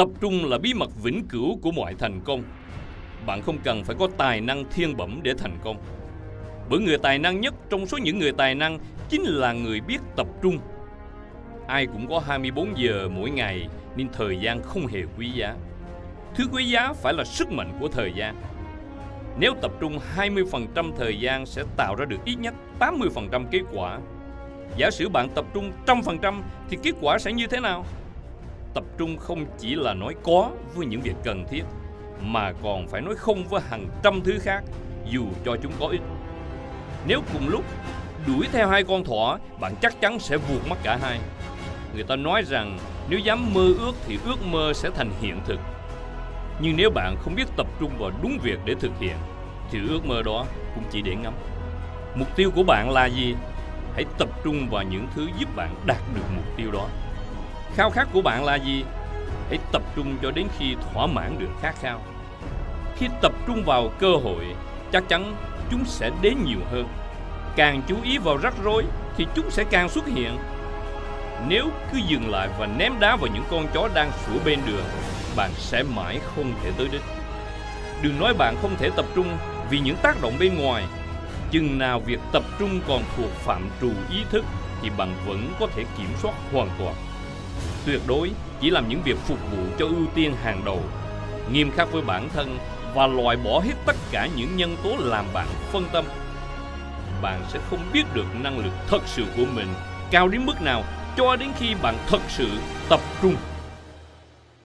Tập trung là bí mật vĩnh cửu của mọi thành công. Bạn không cần phải có tài năng thiên bẩm để thành công. Bởi người tài năng nhất trong số những người tài năng chính là người biết tập trung. Ai cũng có 24 giờ mỗi ngày, nên thời gian không hề quý giá. Thứ quý giá phải là sức mạnh của thời gian. Nếu tập trung 20% thời gian sẽ tạo ra được ít nhất 80% kết quả. Giả sử bạn tập trung 100% thì kết quả sẽ như thế nào? Tập trung không chỉ là nói có với những việc cần thiết mà còn phải nói không với hàng trăm thứ khác dù cho chúng có ích. Nếu cùng lúc đuổi theo hai con thỏ, bạn chắc chắn sẽ vuột mất cả hai. Người ta nói rằng nếu dám mơ ước thì ước mơ sẽ thành hiện thực. Nhưng nếu bạn không biết tập trung vào đúng việc để thực hiện thì ước mơ đó cũng chỉ để ngắm. Mục tiêu của bạn là gì? Hãy tập trung vào những thứ giúp bạn đạt được mục tiêu đó. Khao khát của bạn là gì? Hãy tập trung cho đến khi thỏa mãn được khát khao. Khi tập trung vào cơ hội, chắc chắn chúng sẽ đến nhiều hơn. Càng chú ý vào rắc rối thì chúng sẽ càng xuất hiện. Nếu cứ dừng lại và ném đá vào những con chó đang sủa bên đường, bạn sẽ mãi không thể tới đích. Đừng nói bạn không thể tập trung vì những tác động bên ngoài. Chừng nào việc tập trung còn thuộc phạm trù ý thức thì bạn vẫn có thể kiểm soát hoàn toàn. Tuyệt đối chỉ làm những việc phục vụ cho ưu tiên hàng đầu, nghiêm khắc với bản thân và loại bỏ hết tất cả những nhân tố làm bạn phân tâm. Bạn sẽ không biết được năng lực thật sự của mình cao đến mức nào cho đến khi bạn thật sự tập trung